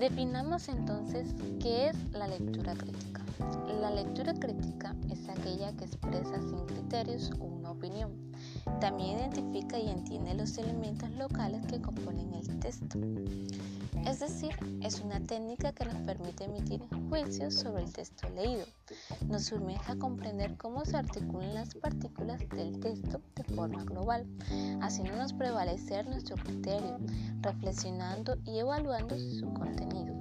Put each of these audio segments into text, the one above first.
Definamos entonces qué es la lectura crítica. La lectura crítica es aquella que expresa sin criterios una opinión. También identifica y entiende los elementos locales que componen el texto. Es decir, es una técnica que nos permite emitir juicios sobre el texto leído. Nos sumerge a comprender cómo se articulan las partículas del texto forma global, haciéndonos prevalecer nuestro criterio, reflexionando y evaluando su contenido.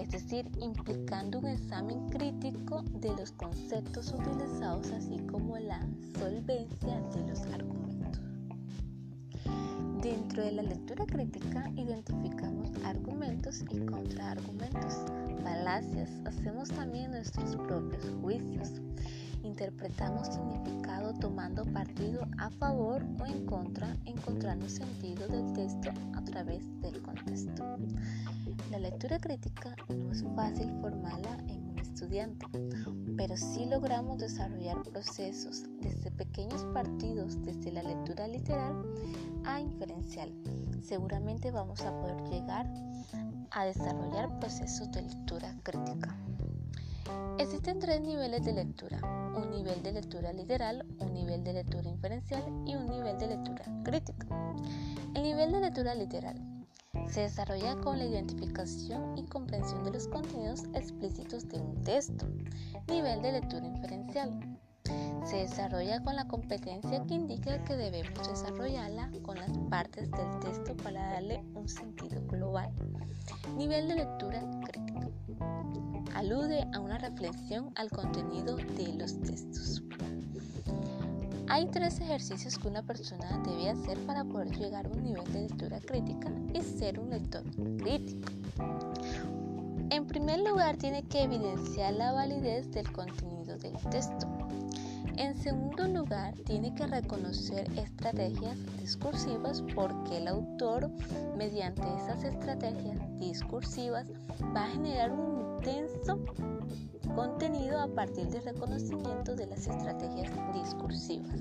Es decir, implicando un examen crítico de los conceptos utilizados, así como la solvencia de los argumentos. Dentro de la lectura crítica identificamos argumentos y contraargumentos, falacias, hacemos también nuestros propios juicios, interpretamos significado tomando partido a favor o en contra, encontrando sentido del texto a través del contexto. La lectura crítica no es fácil formarla en un estudiante, pero sí logramos desarrollar procesos desde pequeños partidos, desde la lectura literal a inferencial. Seguramente vamos a poder llegar a desarrollar procesos de lectura crítica. Existen tres niveles de lectura, un nivel de lectura literal, un nivel de lectura inferencial y un nivel de lectura crítica. El nivel de lectura literal se desarrolla con la identificación y comprensión de los contenidos explícitos de un texto. Nivel de lectura inferencial se desarrolla con la competencia que indica que debemos desarrollarla con las partes del texto para darle un sentido global. Nivel de lectura. Alude a una reflexión al contenido de los textos. Hay tres ejercicios que una persona debe hacer para poder llegar a un nivel de lectura crítica y ser un lector crítico. En primer lugar, tiene que evidenciar la validez del contenido del texto. En segundo lugar, tiene que reconocer estrategias discursivas porque el autor, mediante esas estrategias discursivas, va a generar un intenso contenido a partir del reconocimiento de las estrategias discursivas.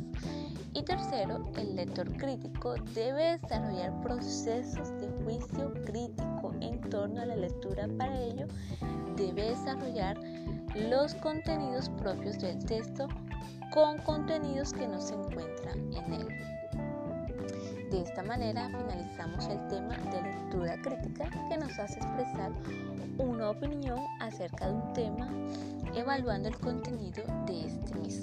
Y tercero, el lector crítico debe desarrollar procesos de juicio crítico en torno a la lectura. Para ello, debe desarrollar los contenidos propios del texto con contenidos que no se encuentran en él. De esta manera finalizamos el tema de lectura crítica que nos hace expresar una opinión acerca de un tema evaluando el contenido de este mismo.